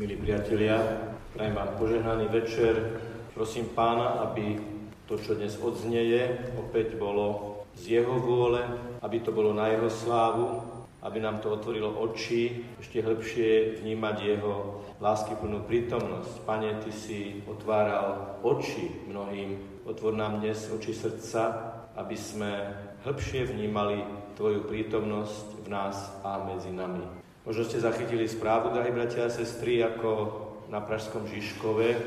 Milí priatelia, prajem vám požehnaný večer. Prosím pána, aby to, čo dnes odznieje, opäť bolo z jeho vôle, aby to bolo na jeho slávu, aby nám to otvorilo oči, ešte hĺbšie vnímať jeho láskyplnú prítomnosť. Pane, Ty si otváral oči mnohým, otvor nám dnes oči srdca, aby sme hĺbšie vnímali Tvoju prítomnosť v nás a medzi nami. Možno ste zachytili správu, drahí bratia a sestry, ako na Pražskom Žižkove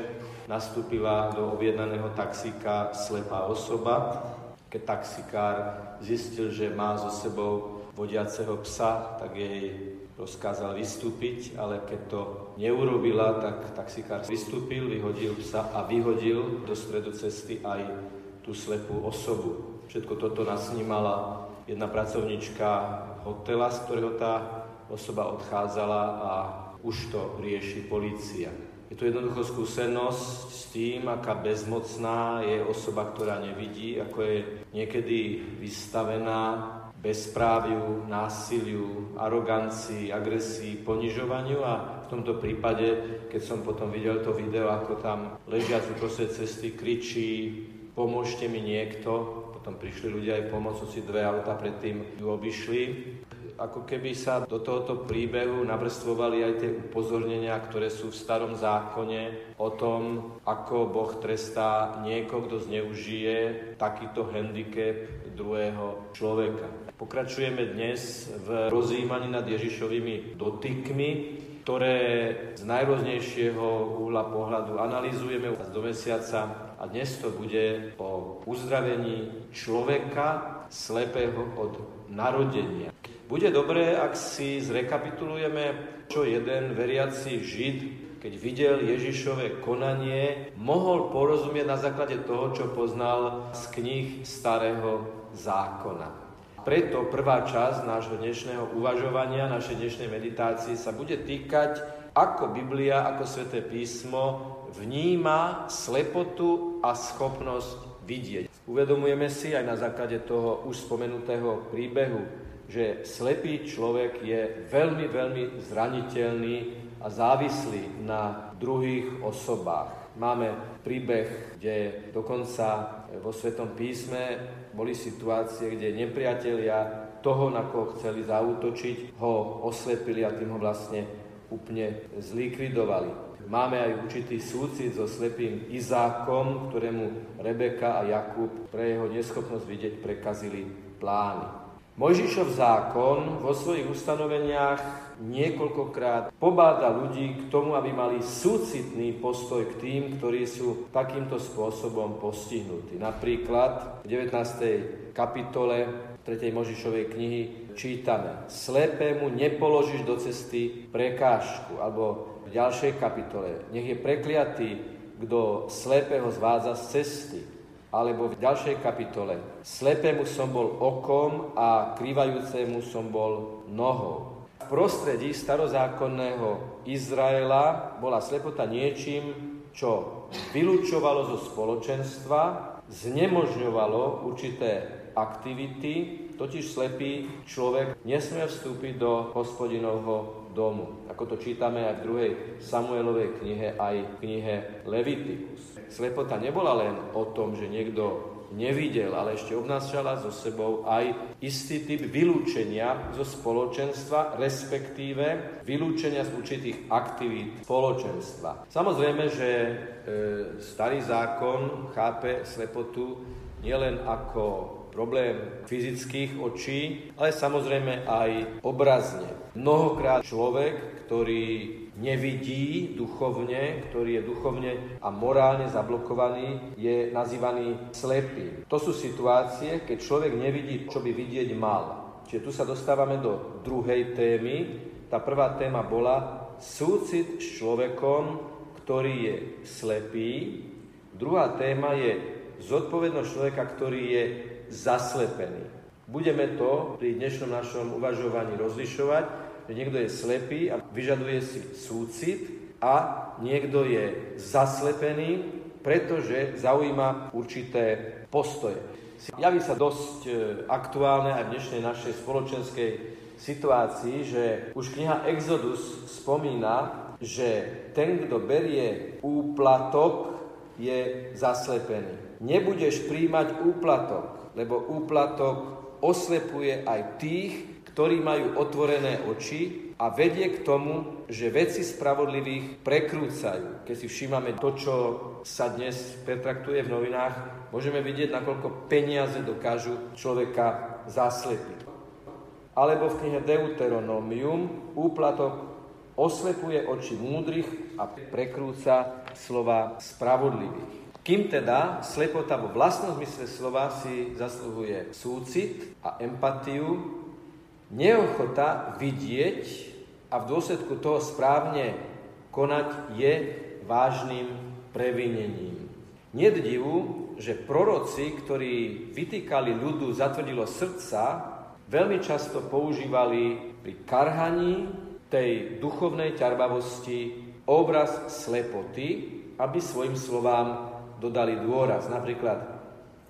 nastúpila do objednaného taxíka slepá osoba. Keď taxikár zistil, že má so sebou vodiaceho psa, tak jej rozkázal vystúpiť, ale keď to neurobila, tak taxikár vystúpil, vyhodil psa a vyhodil do stredu cesty aj tú slepú osobu. Všetko toto nasnímala jedna pracovnička hotela, z ktorého tá osoba odchádzala a už to rieši policia. Je to jednoducho skúsenosť s tým, aká bezmocná je osoba, ktorá nevidí, ako je niekedy vystavená bezpráviu, násiliu, arogancii, agresii, ponižovaniu a v tomto prípade, keď som potom videl to video, ako tam ležiac uprostred cesty kričí, pomôžte mi niekto, potom prišli ľudia aj pomôcť, si dve auta predtým ju obišli ako keby sa do tohoto príbehu navrstvovali aj tie upozornenia, ktoré sú v starom zákone o tom, ako Boh trestá niekoho, kto zneužije takýto handicap druhého človeka. Pokračujeme dnes v rozjímaní nad Ježišovými dotykmi, ktoré z najrôznejšieho uhla pohľadu analizujeme do mesiaca a dnes to bude o uzdravení človeka slepého od narodenia. Bude dobré, ak si zrekapitulujeme, čo jeden veriaci Žid, keď videl Ježišové konanie, mohol porozumieť na základe toho, čo poznal z kníh Starého zákona. Preto prvá časť nášho dnešného uvažovania, našej dnešnej meditácie sa bude týkať, ako Biblia, ako Sveté písmo vníma slepotu a schopnosť vidieť. Uvedomujeme si aj na základe toho už spomenutého príbehu že slepý človek je veľmi, veľmi zraniteľný a závislý na druhých osobách. Máme príbeh, kde dokonca vo Svetom písme boli situácie, kde nepriatelia toho, na koho chceli zautočiť, ho oslepili a tým ho vlastne úplne zlikvidovali. Máme aj určitý súcit so slepým Izákom, ktorému Rebeka a Jakub pre jeho neschopnosť vidieť prekazili plány. Mojžišov zákon vo svojich ustanoveniach niekoľkokrát pobáda ľudí k tomu, aby mali súcitný postoj k tým, ktorí sú takýmto spôsobom postihnutí. Napríklad v 19. kapitole 3. Možišovej knihy čítame Slepému nepoložíš do cesty prekážku, alebo v ďalšej kapitole Nech je prekliatý, kto slepého zvádza z cesty. Alebo v ďalšej kapitole Slepému som bol okom a krývajúcemu som bol nohou. V prostredí starozákonného Izraela bola slepota niečím, čo vylúčovalo zo spoločenstva, znemožňovalo určité aktivity, totiž slepý človek nesmie vstúpiť do hospodinovho domu. Ako to čítame aj v druhej Samuelovej knihe, aj v knihe Leviticus. Slepota nebola len o tom, že niekto nevidel, ale ešte obnášala so sebou aj istý typ vylúčenia zo spoločenstva, respektíve vylúčenia z určitých aktivít spoločenstva. Samozrejme, že e, starý zákon chápe slepotu nielen ako problém fyzických očí, ale samozrejme aj obrazne. Mnohokrát človek, ktorý nevidí duchovne, ktorý je duchovne a morálne zablokovaný, je nazývaný slepý. To sú situácie, keď človek nevidí, čo by vidieť mal. Čiže tu sa dostávame do druhej témy. Tá prvá téma bola súcit s človekom, ktorý je slepý. Druhá téma je zodpovednosť človeka, ktorý je zaslepený. Budeme to pri dnešnom našom uvažovaní rozlišovať že niekto je slepý a vyžaduje si súcit a niekto je zaslepený, pretože zaujíma určité postoje. Javí sa dosť e, aktuálne aj v dnešnej našej spoločenskej situácii, že už kniha Exodus spomína, že ten, kto berie úplatok, je zaslepený. Nebudeš príjmať úplatok, lebo úplatok oslepuje aj tých, ktorí majú otvorené oči a vedie k tomu, že veci spravodlivých prekrúcajú. Keď si všímame to, čo sa dnes pretraktuje v novinách, môžeme vidieť, nakoľko peniaze dokážu človeka zaslepiť. Alebo v knihe Deuteronomium úplatok oslepuje oči múdrych a prekrúca slova spravodlivých. Kým teda slepota vo vlastnom zmysle slova si zasluhuje súcit a empatiu, neochota vidieť a v dôsledku toho správne konať je vážnym previnením. Nie divu, že proroci, ktorí vytýkali ľudu zatvrdilo srdca, veľmi často používali pri karhaní tej duchovnej ťarbavosti obraz slepoty, aby svojim slovám dodali dôraz. Napríklad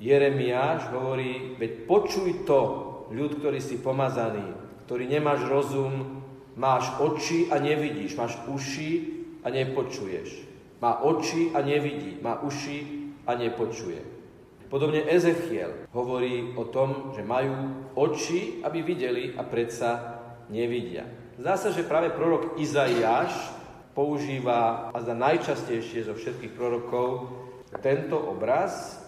Jeremiáš hovorí, veď počuj to, ľud, ktorý si pomazaný, ktorý nemáš rozum, máš oči a nevidíš, máš uši a nepočuješ. Má oči a nevidí, má uši a nepočuje. Podobne Ezechiel hovorí o tom, že majú oči, aby videli a predsa nevidia. Zdá sa, že práve prorok Izaiáš používa a za najčastejšie zo všetkých prorokov tento obraz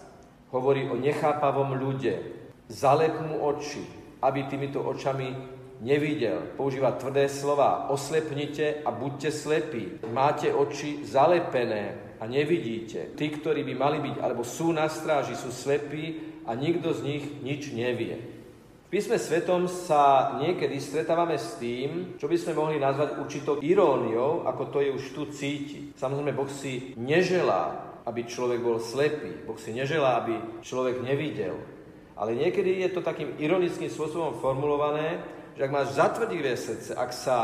hovorí o nechápavom ľude. Zalep mu oči, aby týmito očami nevidel. Používa tvrdé slova. Oslepnite a buďte slepí. Máte oči zalepené a nevidíte. Tí, ktorí by mali byť alebo sú na stráži, sú slepí a nikto z nich nič nevie. V písme svetom sa niekedy stretávame s tým, čo by sme mohli nazvať určitou iróniou, ako to je už tu cíti. Samozrejme, Boh si neželá, aby človek bol slepý. Boh si neželá, aby človek nevidel. Ale niekedy je to takým ironickým spôsobom formulované, že ak máš zatvrdivé srdce, ak sa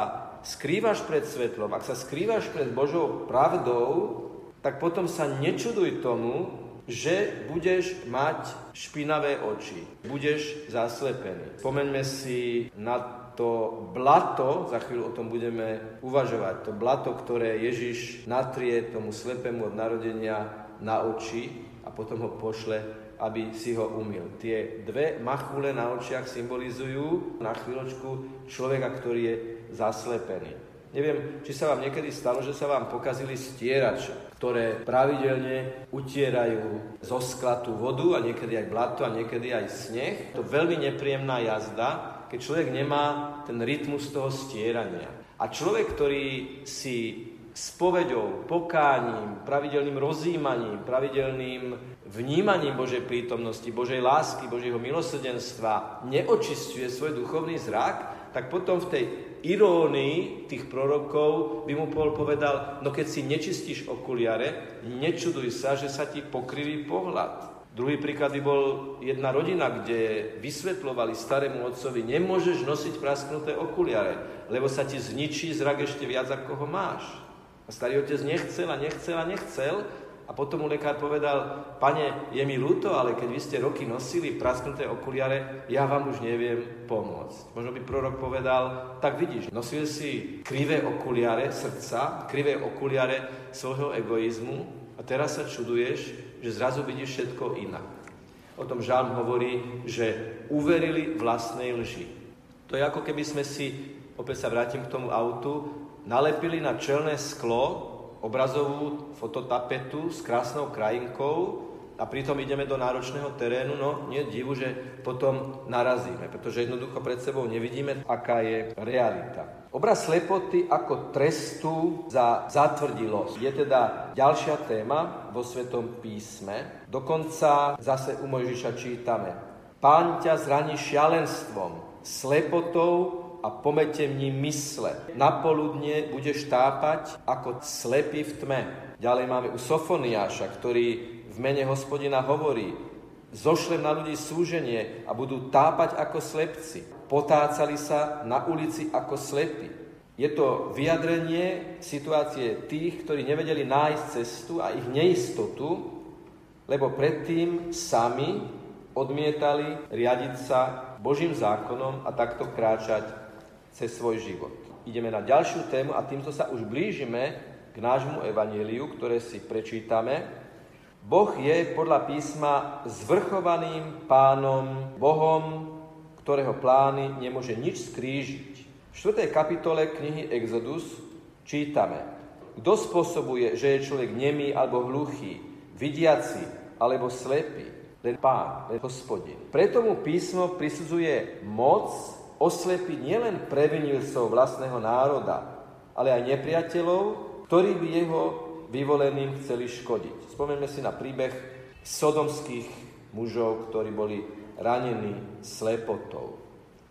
skrývaš pred svetlom, ak sa skrývaš pred Božou pravdou, tak potom sa nečuduj tomu, že budeš mať špinavé oči, budeš zaslepený. Pomeňme si na to blato, za chvíľu o tom budeme uvažovať, to blato, ktoré Ježiš natrie tomu slepému od narodenia na oči a potom ho pošle, aby si ho umil. Tie dve machule na očiach symbolizujú na chvíľočku človeka, ktorý je zaslepený. Neviem, či sa vám niekedy stalo, že sa vám pokazili stierače, ktoré pravidelne utierajú zo sklatu vodu a niekedy aj blato a niekedy aj sneh. To veľmi nepríjemná jazda, keď človek nemá ten rytmus toho stierania. A človek, ktorý si spoveďou, pokáním, pravidelným rozjímaním, pravidelným vnímaním Božej prítomnosti, Božej lásky, Božieho milosrdenstva neočistuje svoj duchovný zrak, tak potom v tej irónii tých prorokov by mu Paul povedal, no keď si nečistíš okuliare, nečuduj sa, že sa ti pokriví pohľad. Druhý príklad by bol jedna rodina, kde vysvetlovali starému otcovi, nemôžeš nosiť prasknuté okuliare, lebo sa ti zničí zrak ešte viac, ako ho máš. A starý otec nechcel a nechcel a nechcel, a potom mu lekár povedal, pane, je mi ľúto, ale keď vy ste roky nosili prasknuté okuliare, ja vám už neviem pomôcť. Možno by prorok povedal, tak vidíš, nosil si krivé okuliare srdca, krivé okuliare svojho egoizmu a teraz sa čuduješ, že zrazu vidíš všetko inak. O tom žalm hovorí, že uverili vlastnej lži. To je ako keby sme si, opäť sa vrátim k tomu autu, nalepili na čelné sklo obrazovú fototapetu s krásnou krajinkou a pritom ideme do náročného terénu, no nie divu, že potom narazíme, pretože jednoducho pred sebou nevidíme, aká je realita. Obraz slepoty ako trestu za zatvrdilosť je teda ďalšia téma vo Svetom písme. Dokonca zase u Mojžiša čítame. Pán ťa zraní šialenstvom, slepotou a pometem ním mysle. Napoludne budeš tápať ako slepý v tme. Ďalej máme u Sofoniáša, ktorý v mene hospodina hovorí, zošlem na ľudí súženie a budú tápať ako slepci. Potácali sa na ulici ako slepí. Je to vyjadrenie situácie tých, ktorí nevedeli nájsť cestu a ich neistotu, lebo predtým sami odmietali riadiť sa Božím zákonom a takto kráčať cez svoj život. ideme na ďalšiu tému a týmto sa už blížime k nášmu evaníliu, ktoré si prečítame. Boh je podľa písma zvrchovaným pánom, Bohom, ktorého plány nemôže nič skrížiť. V 4. kapitole knihy Exodus čítame, kto spôsobuje, že je človek nemý alebo hluchý, vidiaci alebo slepý, len pán, len hospodin. Preto mu písmo prisudzuje moc oslepiť nielen previnilcov vlastného národa, ale aj nepriateľov, ktorí by jeho vyvoleným chceli škodiť. Spomeňme si na príbeh sodomských mužov, ktorí boli ranení slepotou.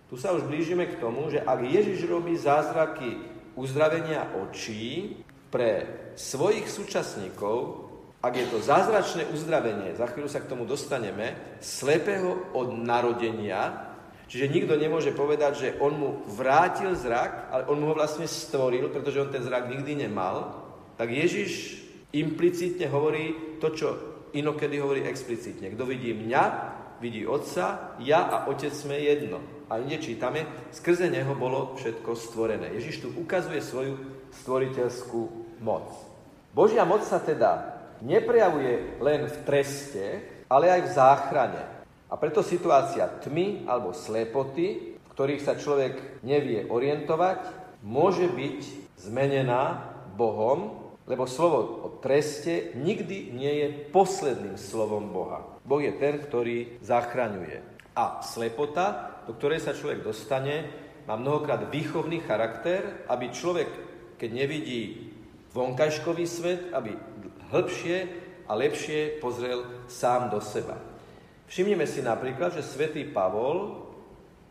Tu sa už blížime k tomu, že ak Ježiš robí zázraky uzdravenia očí pre svojich súčasníkov, ak je to zázračné uzdravenie, za chvíľu sa k tomu dostaneme, slepého od narodenia, Čiže nikto nemôže povedať, že on mu vrátil zrak, ale on mu ho vlastne stvoril, pretože on ten zrak nikdy nemal. Tak Ježiš implicitne hovorí to, čo inokedy hovorí explicitne. Kto vidí mňa, vidí Otca, ja a Otec sme jedno. A inde čítame, skrze Neho bolo všetko stvorené. Ježiš tu ukazuje svoju stvoriteľskú moc. Božia moc sa teda neprejavuje len v treste, ale aj v záchrane. A preto situácia tmy alebo slepoty, v ktorých sa človek nevie orientovať, môže byť zmenená Bohom, lebo slovo o treste nikdy nie je posledným slovom Boha. Boh je ten, ktorý zachraňuje. A slepota, do ktorej sa človek dostane, má mnohokrát výchovný charakter, aby človek, keď nevidí vonkajškový svet, aby hĺbšie a lepšie pozrel sám do seba. Všimnime si napríklad, že svätý Pavol,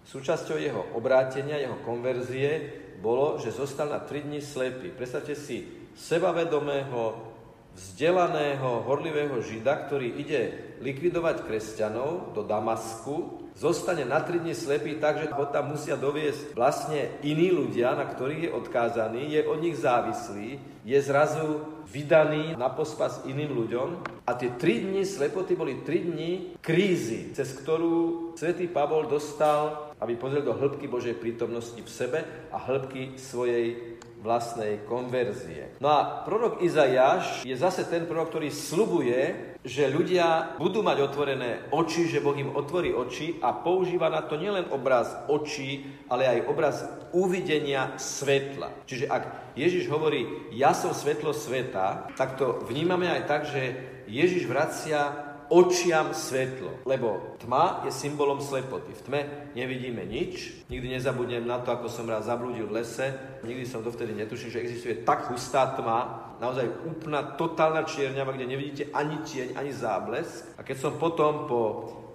súčasťou jeho obrátenia, jeho konverzie, bolo, že zostal na 3 dní slepý. Predstavte si sebavedomého, vzdelaného, horlivého žida, ktorý ide likvidovať kresťanov do Damasku, zostane na 3 dní slepý tak, že ho tam musia doviesť vlastne iní ľudia, na ktorých je odkázaný, je od nich závislý, je zrazu vydaný na pospas iným ľuďom. A tie tri dni slepoty boli tri dni krízy, cez ktorú svätý Pavol dostal, aby pozrel do hĺbky Božej prítomnosti v sebe a hĺbky svojej vlastnej konverzie. No a prorok Izajáš je zase ten prorok, ktorý slubuje, že ľudia budú mať otvorené oči, že Boh im otvorí oči a používa na to nielen obraz očí, ale aj obraz uvidenia svetla. Čiže ak Ježiš hovorí, ja som svetlo sveta, tak to vnímame aj tak, že Ježiš vracia očiam svetlo, lebo tma je symbolom slepoty. V tme nevidíme nič, nikdy nezabudnem na to, ako som raz zablúdil v lese, nikdy som to vtedy netušil, že existuje tak hustá tma, naozaj úplná totálna čierňava, kde nevidíte ani tieň, ani záblesk. A keď som potom po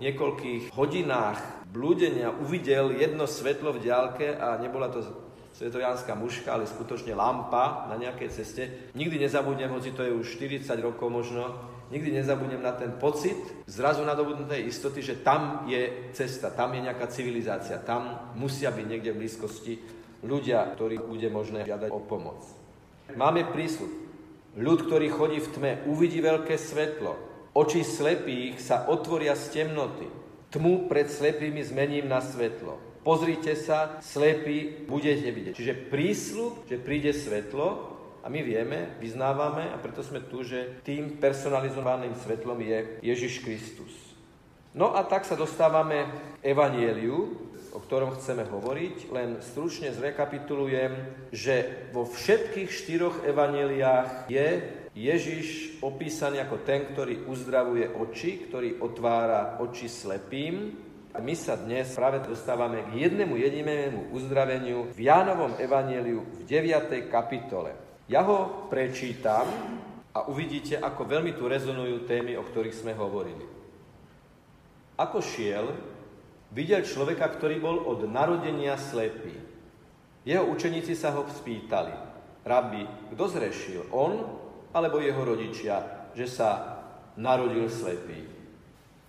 niekoľkých hodinách blúdenia uvidel jedno svetlo v diálke a nebola to svetojánska muška, ale skutočne lampa na nejakej ceste. Nikdy nezabudnem, hoci to je už 40 rokov možno, nikdy nezabudnem na ten pocit zrazu nadobudnutej istoty, že tam je cesta, tam je nejaká civilizácia, tam musia byť niekde v blízkosti ľudia, ktorých bude možné žiadať o pomoc. Máme prísľub. Ľud, ktorý chodí v tme, uvidí veľké svetlo. Oči slepých sa otvoria z temnoty. Tmu pred slepými zmením na svetlo. Pozrite sa, slepí budete vidieť. Čiže prísľub, že príde svetlo, a my vieme, vyznávame a preto sme tu, že tým personalizovaným svetlom je Ježiš Kristus. No a tak sa dostávame Evanieliu, o ktorom chceme hovoriť. Len stručne zrekapitulujem, že vo všetkých štyroch evaneliách je Ježiš opísaný ako ten, ktorý uzdravuje oči, ktorý otvára oči slepým. A my sa dnes práve dostávame k jednému jedinému uzdraveniu v Jánovom evaneliu v 9. kapitole. Ja ho prečítam a uvidíte, ako veľmi tu rezonujú témy, o ktorých sme hovorili. Ako šiel, videl človeka, ktorý bol od narodenia slepý. Jeho učeníci sa ho spýtali, rabi, kto zrešil, on alebo jeho rodičia, že sa narodil slepý.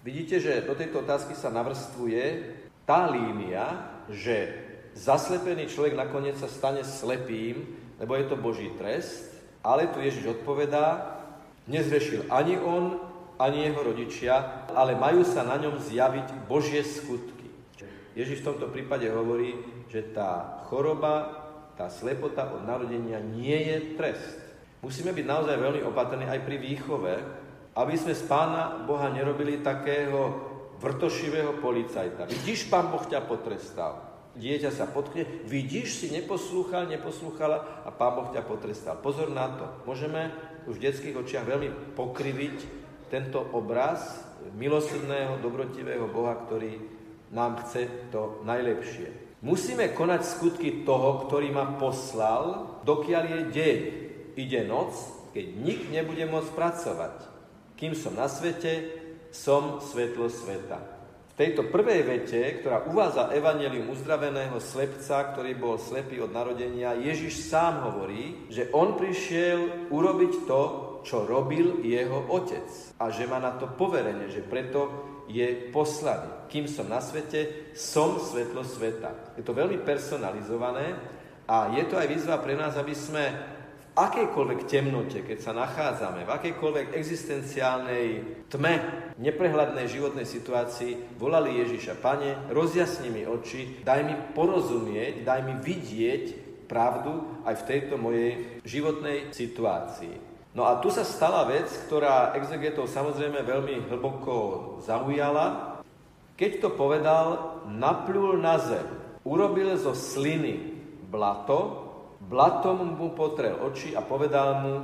Vidíte, že do tejto otázky sa navrstvuje tá línia, že zaslepený človek nakoniec sa stane slepým, lebo je to Boží trest, ale tu Ježiš odpovedá, nezrešil ani on, ani jeho rodičia, ale majú sa na ňom zjaviť Božie skutky. Ježiš v tomto prípade hovorí, že tá choroba Tá slepota od narodenia nie je trest. Musíme byť naozaj veľmi opatrní aj pri výchove, aby sme z Pána Boha nerobili takého vrtošivého policajta. Vidíš, Pán Boh ťa potrestal. Dieťa sa potkne, vidíš, si neposlúchal, neposlúchala a Pán Boh ťa potrestal. Pozor na to. Môžeme už v detských očiach veľmi pokriviť tento obraz milosrdného, dobrotivého Boha, ktorý nám chce to najlepšie. Musíme konať skutky toho, ktorý ma poslal, dokiaľ je deň. Ide noc, keď nik nebude môcť pracovať. Kým som na svete, som svetlo sveta. Tejto prvej vete, ktorá uvádza evanelium uzdraveného slepca, ktorý bol slepý od narodenia, Ježiš sám hovorí, že on prišiel urobiť to, čo robil jeho otec. A že má na to poverenie, že preto je poslaný. Kým som na svete, som svetlo sveta. Je to veľmi personalizované a je to aj výzva pre nás, aby sme akejkoľvek temnote, keď sa nachádzame, v akejkoľvek existenciálnej tme, neprehľadnej životnej situácii, volali Ježiša, Pane, rozjasni mi oči, daj mi porozumieť, daj mi vidieť pravdu aj v tejto mojej životnej situácii. No a tu sa stala vec, ktorá exegetov samozrejme veľmi hlboko zaujala. Keď to povedal, napľul na zem, urobil zo sliny blato, blatom mu potrel oči a povedal mu,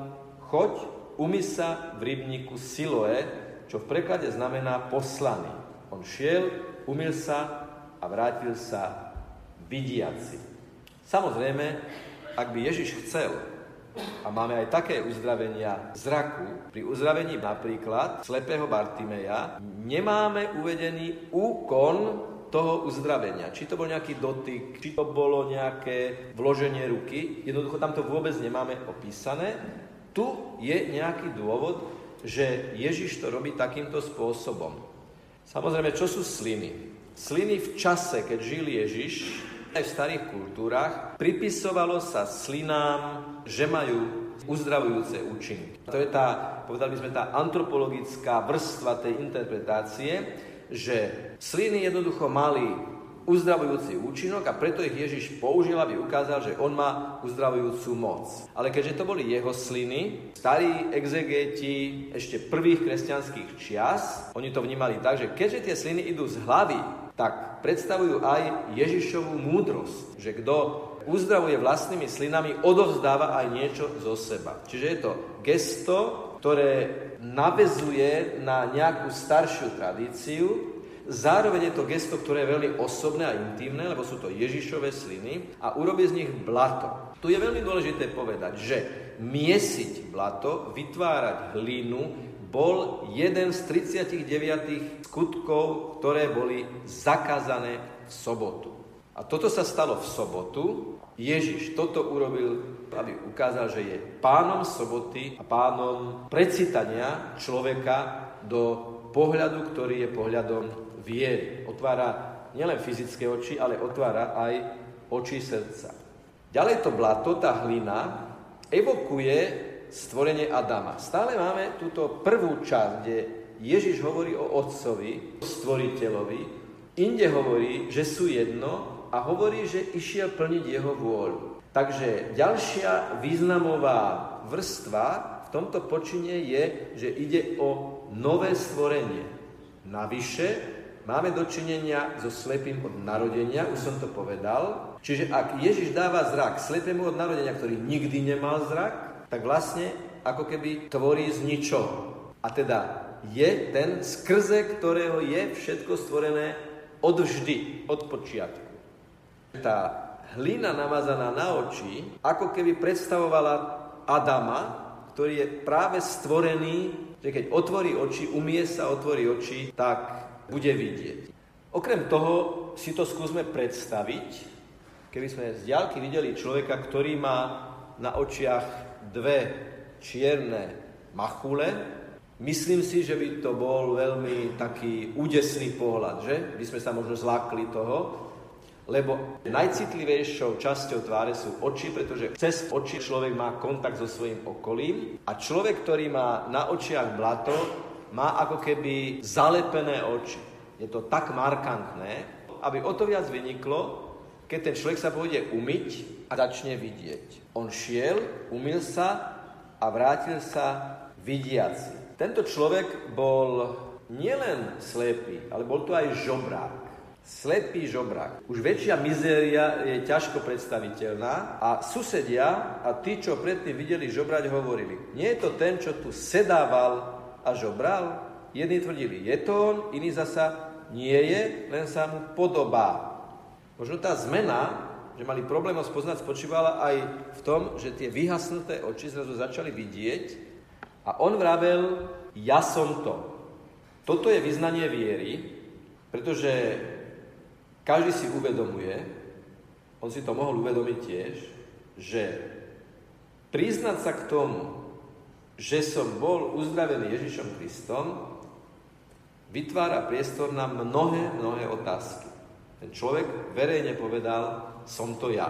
choď, umy sa v rybníku Siloe, čo v preklade znamená poslaný. On šiel, umil sa a vrátil sa vidiaci. Samozrejme, ak by Ježiš chcel, a máme aj také uzdravenia zraku. Pri uzdravení napríklad slepého Bartimeja nemáme uvedený úkon toho uzdravenia. Či to bol nejaký dotyk, či to bolo nejaké vloženie ruky. Jednoducho tam to vôbec nemáme opísané. Tu je nejaký dôvod, že Ježiš to robí takýmto spôsobom. Samozrejme, čo sú sliny? Sliny v čase, keď žil Ježiš, aj v starých kultúrach pripisovalo sa slinám, že majú uzdravujúce účinky. To je tá, povedali by sme, tá antropologická vrstva tej interpretácie, že sliny jednoducho mali uzdravujúci účinok a preto ich Ježiš použil, aby ukázal, že on má uzdravujúcu moc. Ale keďže to boli jeho sliny, starí exegeti ešte prvých kresťanských čias, oni to vnímali tak, že keďže tie sliny idú z hlavy tak predstavujú aj Ježišovú múdrosť, že kto uzdravuje vlastnými slinami, odovzdáva aj niečo zo seba. Čiže je to gesto, ktoré navezuje na nejakú staršiu tradíciu, zároveň je to gesto, ktoré je veľmi osobné a intimné, lebo sú to Ježišové sliny a urobí z nich blato. Tu je veľmi dôležité povedať, že miesiť blato, vytvárať hlinu, bol jeden z 39 skutkov, ktoré boli zakázané v sobotu. A toto sa stalo v sobotu. Ježiš toto urobil, aby ukázal, že je pánom soboty a pánom precitania človeka do pohľadu, ktorý je pohľadom viery. Otvára nielen fyzické oči, ale otvára aj oči srdca. Ďalej to blato, tá hlina, evokuje stvorenie Adama. Stále máme túto prvú časť, kde Ježiš hovorí o Otcovi, stvoriteľovi, inde hovorí, že sú jedno a hovorí, že išiel plniť jeho vôľu. Takže ďalšia významová vrstva v tomto počine je, že ide o nové stvorenie. Navyše máme dočinenia so slepým od narodenia, už som to povedal. Čiže ak Ježiš dáva zrak slepému od narodenia, ktorý nikdy nemal zrak, tak vlastne ako keby tvorí z ničoho. A teda je ten, skrze ktorého je všetko stvorené od vždy, od počiatku. Tá hlina namazaná na oči, ako keby predstavovala Adama, ktorý je práve stvorený, že keď otvorí oči, umie sa, otvorí oči, tak bude vidieť. Okrem toho si to skúsme predstaviť, keby sme z diálky videli človeka, ktorý má na očiach dve čierne machule, myslím si, že by to bol veľmi taký údesný pohľad, že? By sme sa možno zlákli toho, lebo najcitlivejšou časťou tváre sú oči, pretože cez oči človek má kontakt so svojím okolím a človek, ktorý má na očiach blato, má ako keby zalepené oči. Je to tak markantné, aby o to viac vyniklo, keď ten človek sa pôjde umyť a začne vidieť. On šiel, umil sa a vrátil sa vidiaci. Tento človek bol nielen slepý, ale bol to aj žobrák. Slepý žobrák. Už väčšia mizéria je ťažko predstaviteľná a susedia a tí, čo predtým videli žobrať, hovorili, nie je to ten, čo tu sedával a žobral? Jedni tvrdili, je to on, iní zasa nie je, len sa mu podobá. Možno tá zmena, že mali problém ho spoznať, spočívala aj v tom, že tie vyhasnuté oči zrazu začali vidieť a on vravel, ja som to. Toto je vyznanie viery, pretože každý si uvedomuje, on si to mohol uvedomiť tiež, že priznať sa k tomu, že som bol uzdravený Ježišom Kristom, vytvára priestor na mnohé, mnohé otázky. Ten človek verejne povedal, som to ja,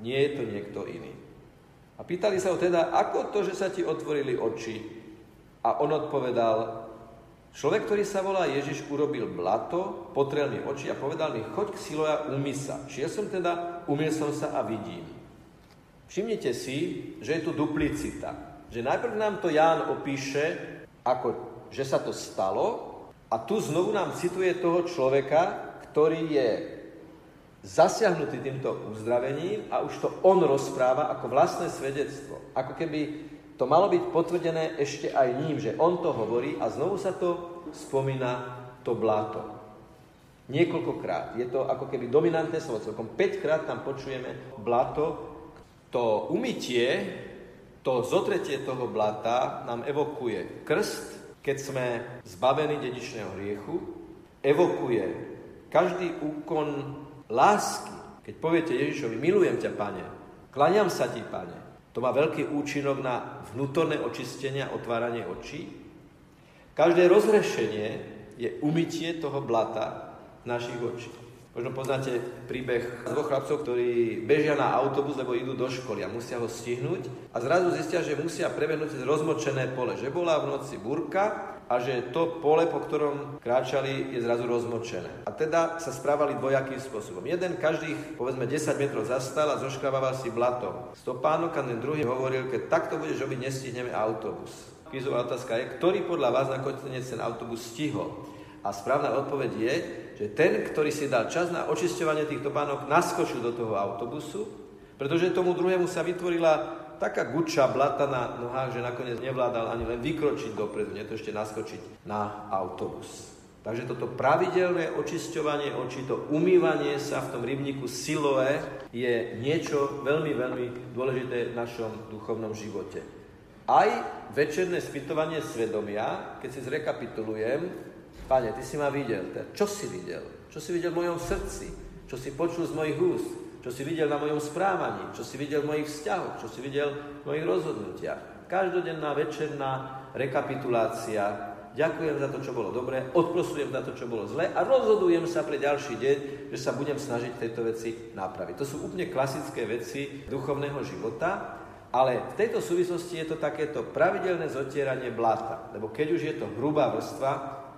nie je to niekto iný. A pýtali sa ho teda, ako to, že sa ti otvorili oči? A on odpovedal, Človek, ktorý sa volá Ježiš, urobil blato, potrel mi oči a povedal mi, choď k Siloja, umy sa. Šiel som teda, umil som sa a vidím. Všimnite si, že je tu duplicita. Že najprv nám to Ján opíše, ako, že sa to stalo a tu znovu nám cituje toho človeka, ktorý je zasiahnutý týmto uzdravením a už to on rozpráva ako vlastné svedectvo. Ako keby to malo byť potvrdené ešte aj ním, že on to hovorí a znovu sa to spomína to bláto. Niekoľkokrát. Je to ako keby dominantné slovo. Celkom 5 krát tam počujeme blato. To umytie, to zotretie toho blata nám evokuje krst, keď sme zbavení dedičného hriechu, evokuje každý úkon lásky. Keď poviete Ježišovi, milujem ťa, pane, klaniam sa ti, pane, to má veľký účinok na vnútorné očistenie a otváranie očí. Každé rozhrešenie je umytie toho blata našich očí. Možno poznáte príbeh dvoch chlapcov, ktorí bežia na autobus, lebo idú do školy a musia ho stihnúť a zrazu zistia, že musia prebehnúť rozmočené pole. Že bola v noci burka a že to pole, po ktorom kráčali, je zrazu rozmočené. A teda sa správali dvojakým spôsobom. Jeden každých, povedzme, 10 metrov zastal a zoškrabával si blatom. Stopánok a ten druhý hovoril, keď takto budeš robiť, nestihneme autobus. Kvízová otázka je, ktorý podľa vás nakoniec ten autobus stihol. A správna odpoveď je, že ten, ktorý si dal čas na očisťovanie týchto pánok, naskočil do toho autobusu, pretože tomu druhému sa vytvorila taká guča blata na nohách, že nakoniec nevládal ani len vykročiť dopredu, nie to ešte naskočiť na autobus. Takže toto pravidelné očisťovanie očí, to umývanie sa v tom rybníku silové je niečo veľmi, veľmi dôležité v našom duchovnom živote. Aj večerné spytovanie svedomia, keď si zrekapitulujem, Pane, Ty si ma videl. Čo si videl? Čo si videl v mojom srdci? Čo si počul z mojich úst? Čo si videl na mojom správaní? Čo si videl v mojich vzťahoch? Čo si videl v mojich rozhodnutiach? Každodenná večerná rekapitulácia. Ďakujem za to, čo bolo dobré, odprosujem za to, čo bolo zlé a rozhodujem sa pre ďalší deň, že sa budem snažiť tejto veci napraviť. To sú úplne klasické veci duchovného života, ale v tejto súvislosti je to takéto pravidelné zotieranie blata. Lebo keď už je to hrubá vrstva,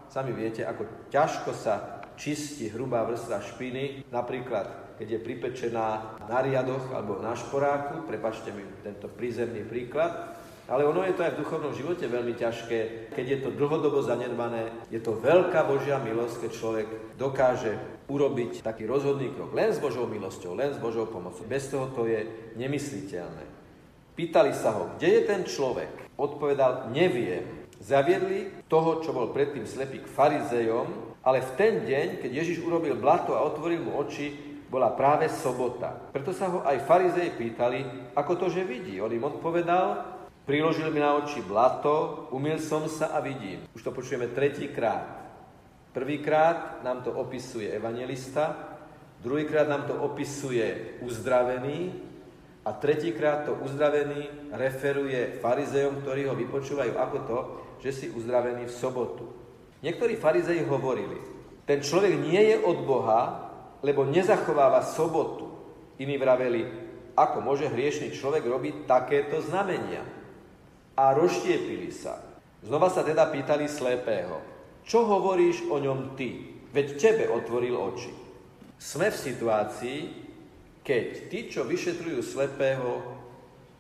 Sami viete, ako ťažko sa čistí hrubá vrstva špiny, napríklad keď je pripečená na riadoch alebo na šporáku, prepačte mi tento prízemný príklad, ale ono je to aj v duchovnom živote veľmi ťažké, keď je to dlhodobo zanedbané. Je to veľká Božia milosť, keď človek dokáže urobiť taký rozhodný krok len s Božou milosťou, len s Božou pomocou. Bez toho to je nemysliteľné. Pýtali sa ho, kde je ten človek? Odpovedal, neviem. Zaviedli toho, čo bol predtým slepý k farizejom, ale v ten deň, keď Ježiš urobil blato a otvoril mu oči, bola práve sobota. Preto sa ho aj farizeji pýtali, ako to, že vidí. On im odpovedal, priložil mi na oči blato, umil som sa a vidím. Už to počujeme tretíkrát. Prvýkrát nám to opisuje evangelista, druhýkrát nám to opisuje uzdravený a tretíkrát to uzdravený referuje farizejom, ktorí ho vypočúvajú ako to, že si uzdravený v sobotu. Niektorí farizei hovorili, ten človek nie je od Boha, lebo nezachováva sobotu. Iní vraveli, ako môže hriešný človek robiť takéto znamenia. A rozštiepili sa. Znova sa teda pýtali slepého, čo hovoríš o ňom ty? Veď tebe otvoril oči. Sme v situácii, keď tí, čo vyšetrujú slepého,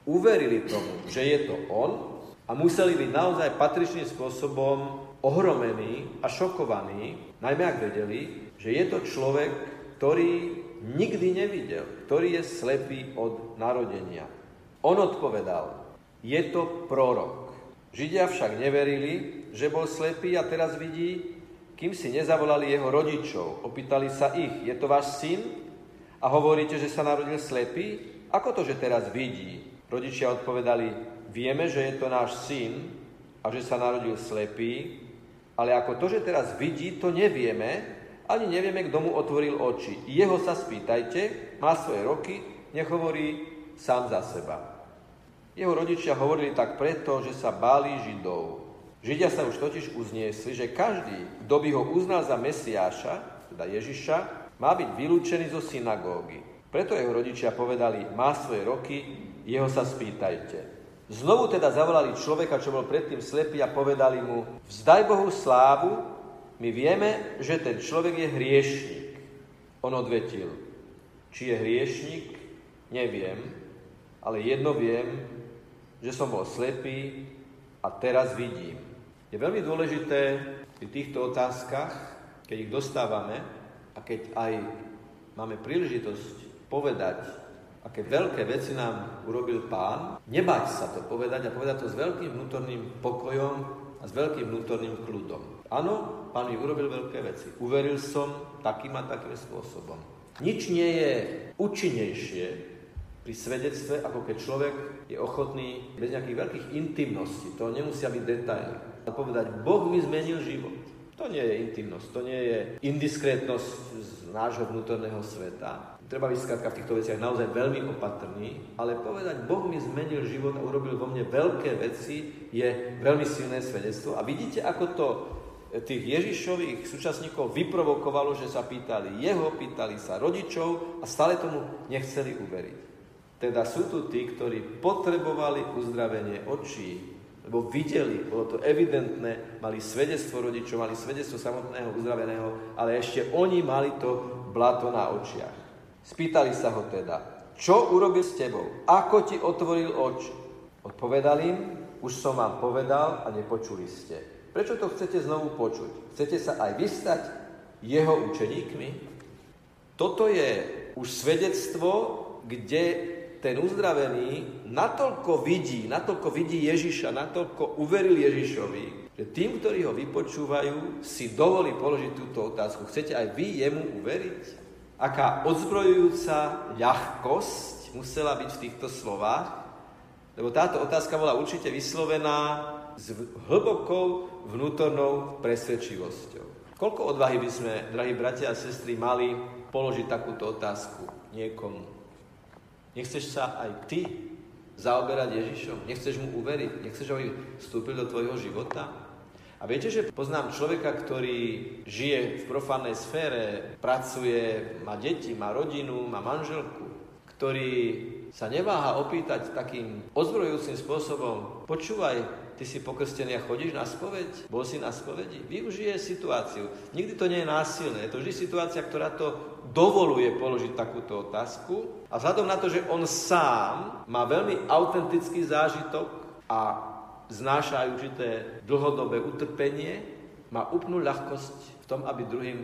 uverili tomu, že je to on a museli byť naozaj patričným spôsobom ohromení a šokovaní, najmä ak vedeli, že je to človek, ktorý nikdy nevidel, ktorý je slepý od narodenia. On odpovedal, je to prorok. Židia však neverili, že bol slepý a teraz vidí, kým si nezavolali jeho rodičov. Opýtali sa ich, je to váš syn? A hovoríte, že sa narodil slepý? Ako to, že teraz vidí? Rodičia odpovedali, vieme, že je to náš syn a že sa narodil slepý, ale ako to, že teraz vidí, to nevieme, ani nevieme, kto mu otvoril oči. Jeho sa spýtajte, má svoje roky, nech hovorí sám za seba. Jeho rodičia hovorili tak preto, že sa báli Židov. Židia sa už totiž uzniesli, že každý, kto by ho uznal za Mesiáša, teda Ježiša, má byť vylúčený zo synagógy. Preto jeho rodičia povedali, má svoje roky, jeho sa spýtajte. Znovu teda zavolali človeka, čo bol predtým slepý a povedali mu, vzdaj Bohu slávu, my vieme, že ten človek je hriešnik. On odvetil, či je hriešnik, neviem, ale jedno viem, že som bol slepý a teraz vidím. Je veľmi dôležité pri týchto otázkach, keď ich dostávame a keď aj máme príležitosť povedať aké veľké veci nám urobil pán, nebať sa to povedať a povedať to s veľkým vnútorným pokojom a s veľkým vnútorným kľudom. Áno, pán mi urobil veľké veci. Uveril som takým a takým spôsobom. Nič nie je účinnejšie pri svedectve, ako keď človek je ochotný bez nejakých veľkých intimností, to nemusia byť detaily, ale povedať, Boh mi zmenil život. To nie je intimnosť, to nie je indiskrétnosť z nášho vnútorného sveta, treba byť skrátka v týchto veciach naozaj veľmi opatrný, ale povedať, Boh mi zmenil život a urobil vo mne veľké veci, je veľmi silné svedectvo. A vidíte, ako to tých Ježišových súčasníkov vyprovokovalo, že sa pýtali jeho, pýtali sa rodičov a stále tomu nechceli uveriť. Teda sú tu tí, ktorí potrebovali uzdravenie očí, lebo videli, bolo to evidentné, mali svedectvo rodičov, mali svedectvo samotného uzdraveného, ale ešte oni mali to blato na očiach. Spýtali sa ho teda, čo urobil s tebou? Ako ti otvoril oči? Odpovedal im, už som vám povedal a nepočuli ste. Prečo to chcete znovu počuť? Chcete sa aj vystať jeho učeníkmi? Toto je už svedectvo, kde ten uzdravený natoľko vidí, natoľko vidí Ježiša, natoľko uveril Ježišovi, že tým, ktorí ho vypočúvajú, si dovolí položiť túto otázku. Chcete aj vy jemu uveriť? Aká odzbrojujúca ľahkosť musela byť v týchto slovách, lebo táto otázka bola určite vyslovená s hlbokou vnútornou presvedčivosťou. Koľko odvahy by sme, drahí bratia a sestry, mali položiť takúto otázku niekomu? Nechceš sa aj ty zaoberať Ježišom? Nechceš mu uveriť? Nechceš, aby vstúpil do tvojho života? A viete, že poznám človeka, ktorý žije v profánnej sfére, pracuje, má deti, má rodinu, má manželku, ktorý sa neváha opýtať takým ozbrojujúcim spôsobom, počúvaj, ty si pokrstený a chodíš na spoveď? Bol si na spovedi? Využije situáciu. Nikdy to nie je násilné, je to vždy situácia, ktorá to dovoluje položiť takúto otázku. A vzhľadom na to, že on sám má veľmi autentický zážitok a znáša aj určité dlhodobé utrpenie, má úplnú ľahkosť v tom, aby druhým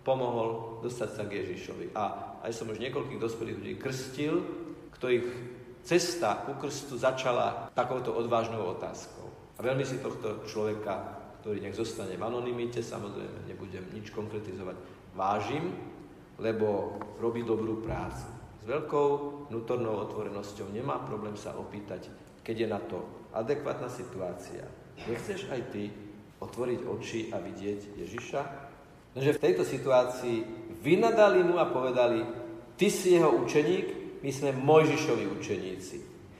pomohol dostať sa k Ježišovi. A aj som už niekoľkých dospelých ľudí krstil, ktorých cesta ku krstu začala takouto odvážnou otázkou. A veľmi si tohto človeka, ktorý nech zostane v anonimite, samozrejme nebudem nič konkretizovať, vážim, lebo robí dobrú prácu. S veľkou vnútornou otvorenosťou nemá problém sa opýtať, keď je na to adekvátna situácia. Nechceš aj ty otvoriť oči a vidieť Ježiša? Lenže v tejto situácii vynadali mu a povedali, ty si jeho učeník, my sme Mojžišovi učeníci.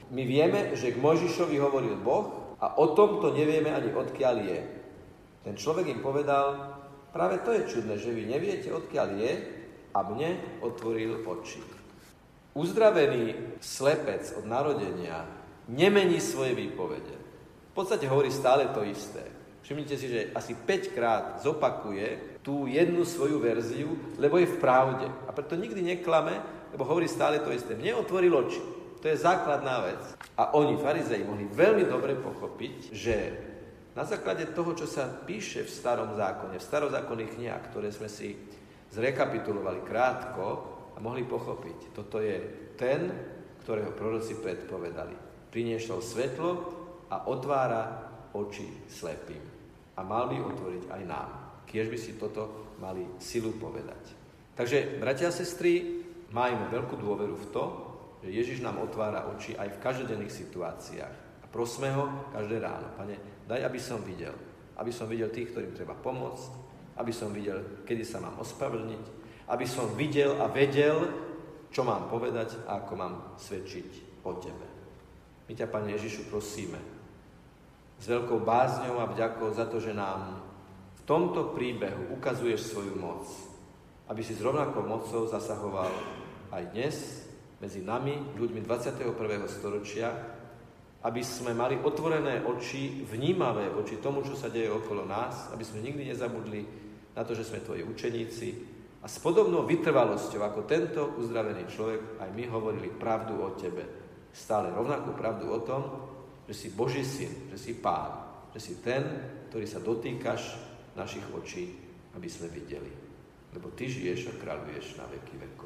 My vieme, že k Mojžišovi hovoril Boh a o tomto nevieme ani odkiaľ je. Ten človek im povedal, práve to je čudné, že vy neviete odkiaľ je a mne otvoril oči. Uzdravený slepec od narodenia nemení svoje výpovede. V podstate hovorí stále to isté. Všimnite si, že asi 5 krát zopakuje tú jednu svoju verziu, lebo je v pravde. A preto nikdy neklame, lebo hovorí stále to isté. Mne otvoril oči. To je základná vec. A oni, farizei, mohli veľmi dobre pochopiť, že na základe toho, čo sa píše v starom zákone, v starozákonných knihách, ktoré sme si zrekapitulovali krátko a mohli pochopiť, toto je ten, ktorého proroci predpovedali. Priniesol svetlo a otvára oči slepým. A mal by otvoriť aj nám. Kiež by si toto mali silu povedať. Takže, bratia a sestry, majme veľkú dôveru v to, že Ježiš nám otvára oči aj v každodenných situáciách. A prosme ho každé ráno. Pane, daj, aby som videl. Aby som videl tých, ktorým treba pomôcť. Aby som videl, kedy sa mám ospravedlniť. Aby som videl a vedel, čo mám povedať a ako mám svedčiť o Tebe. My ťa, Pane Ježišu, prosíme s veľkou bázňou a vďakou za to, že nám v tomto príbehu ukazuješ svoju moc aby si s rovnakou mocou zasahoval aj dnes medzi nami, ľuďmi 21. storočia, aby sme mali otvorené oči, vnímavé oči tomu, čo sa deje okolo nás, aby sme nikdy nezabudli na to, že sme tvoji učeníci a s podobnou vytrvalosťou ako tento uzdravený človek aj my hovorili pravdu o tebe. Stále rovnakú pravdu o tom, že si Boží syn, že si pán, že si ten, ktorý sa dotýkaš našich očí, aby sme videli lebo Ty žiješ a kráľuješ na veky vekov.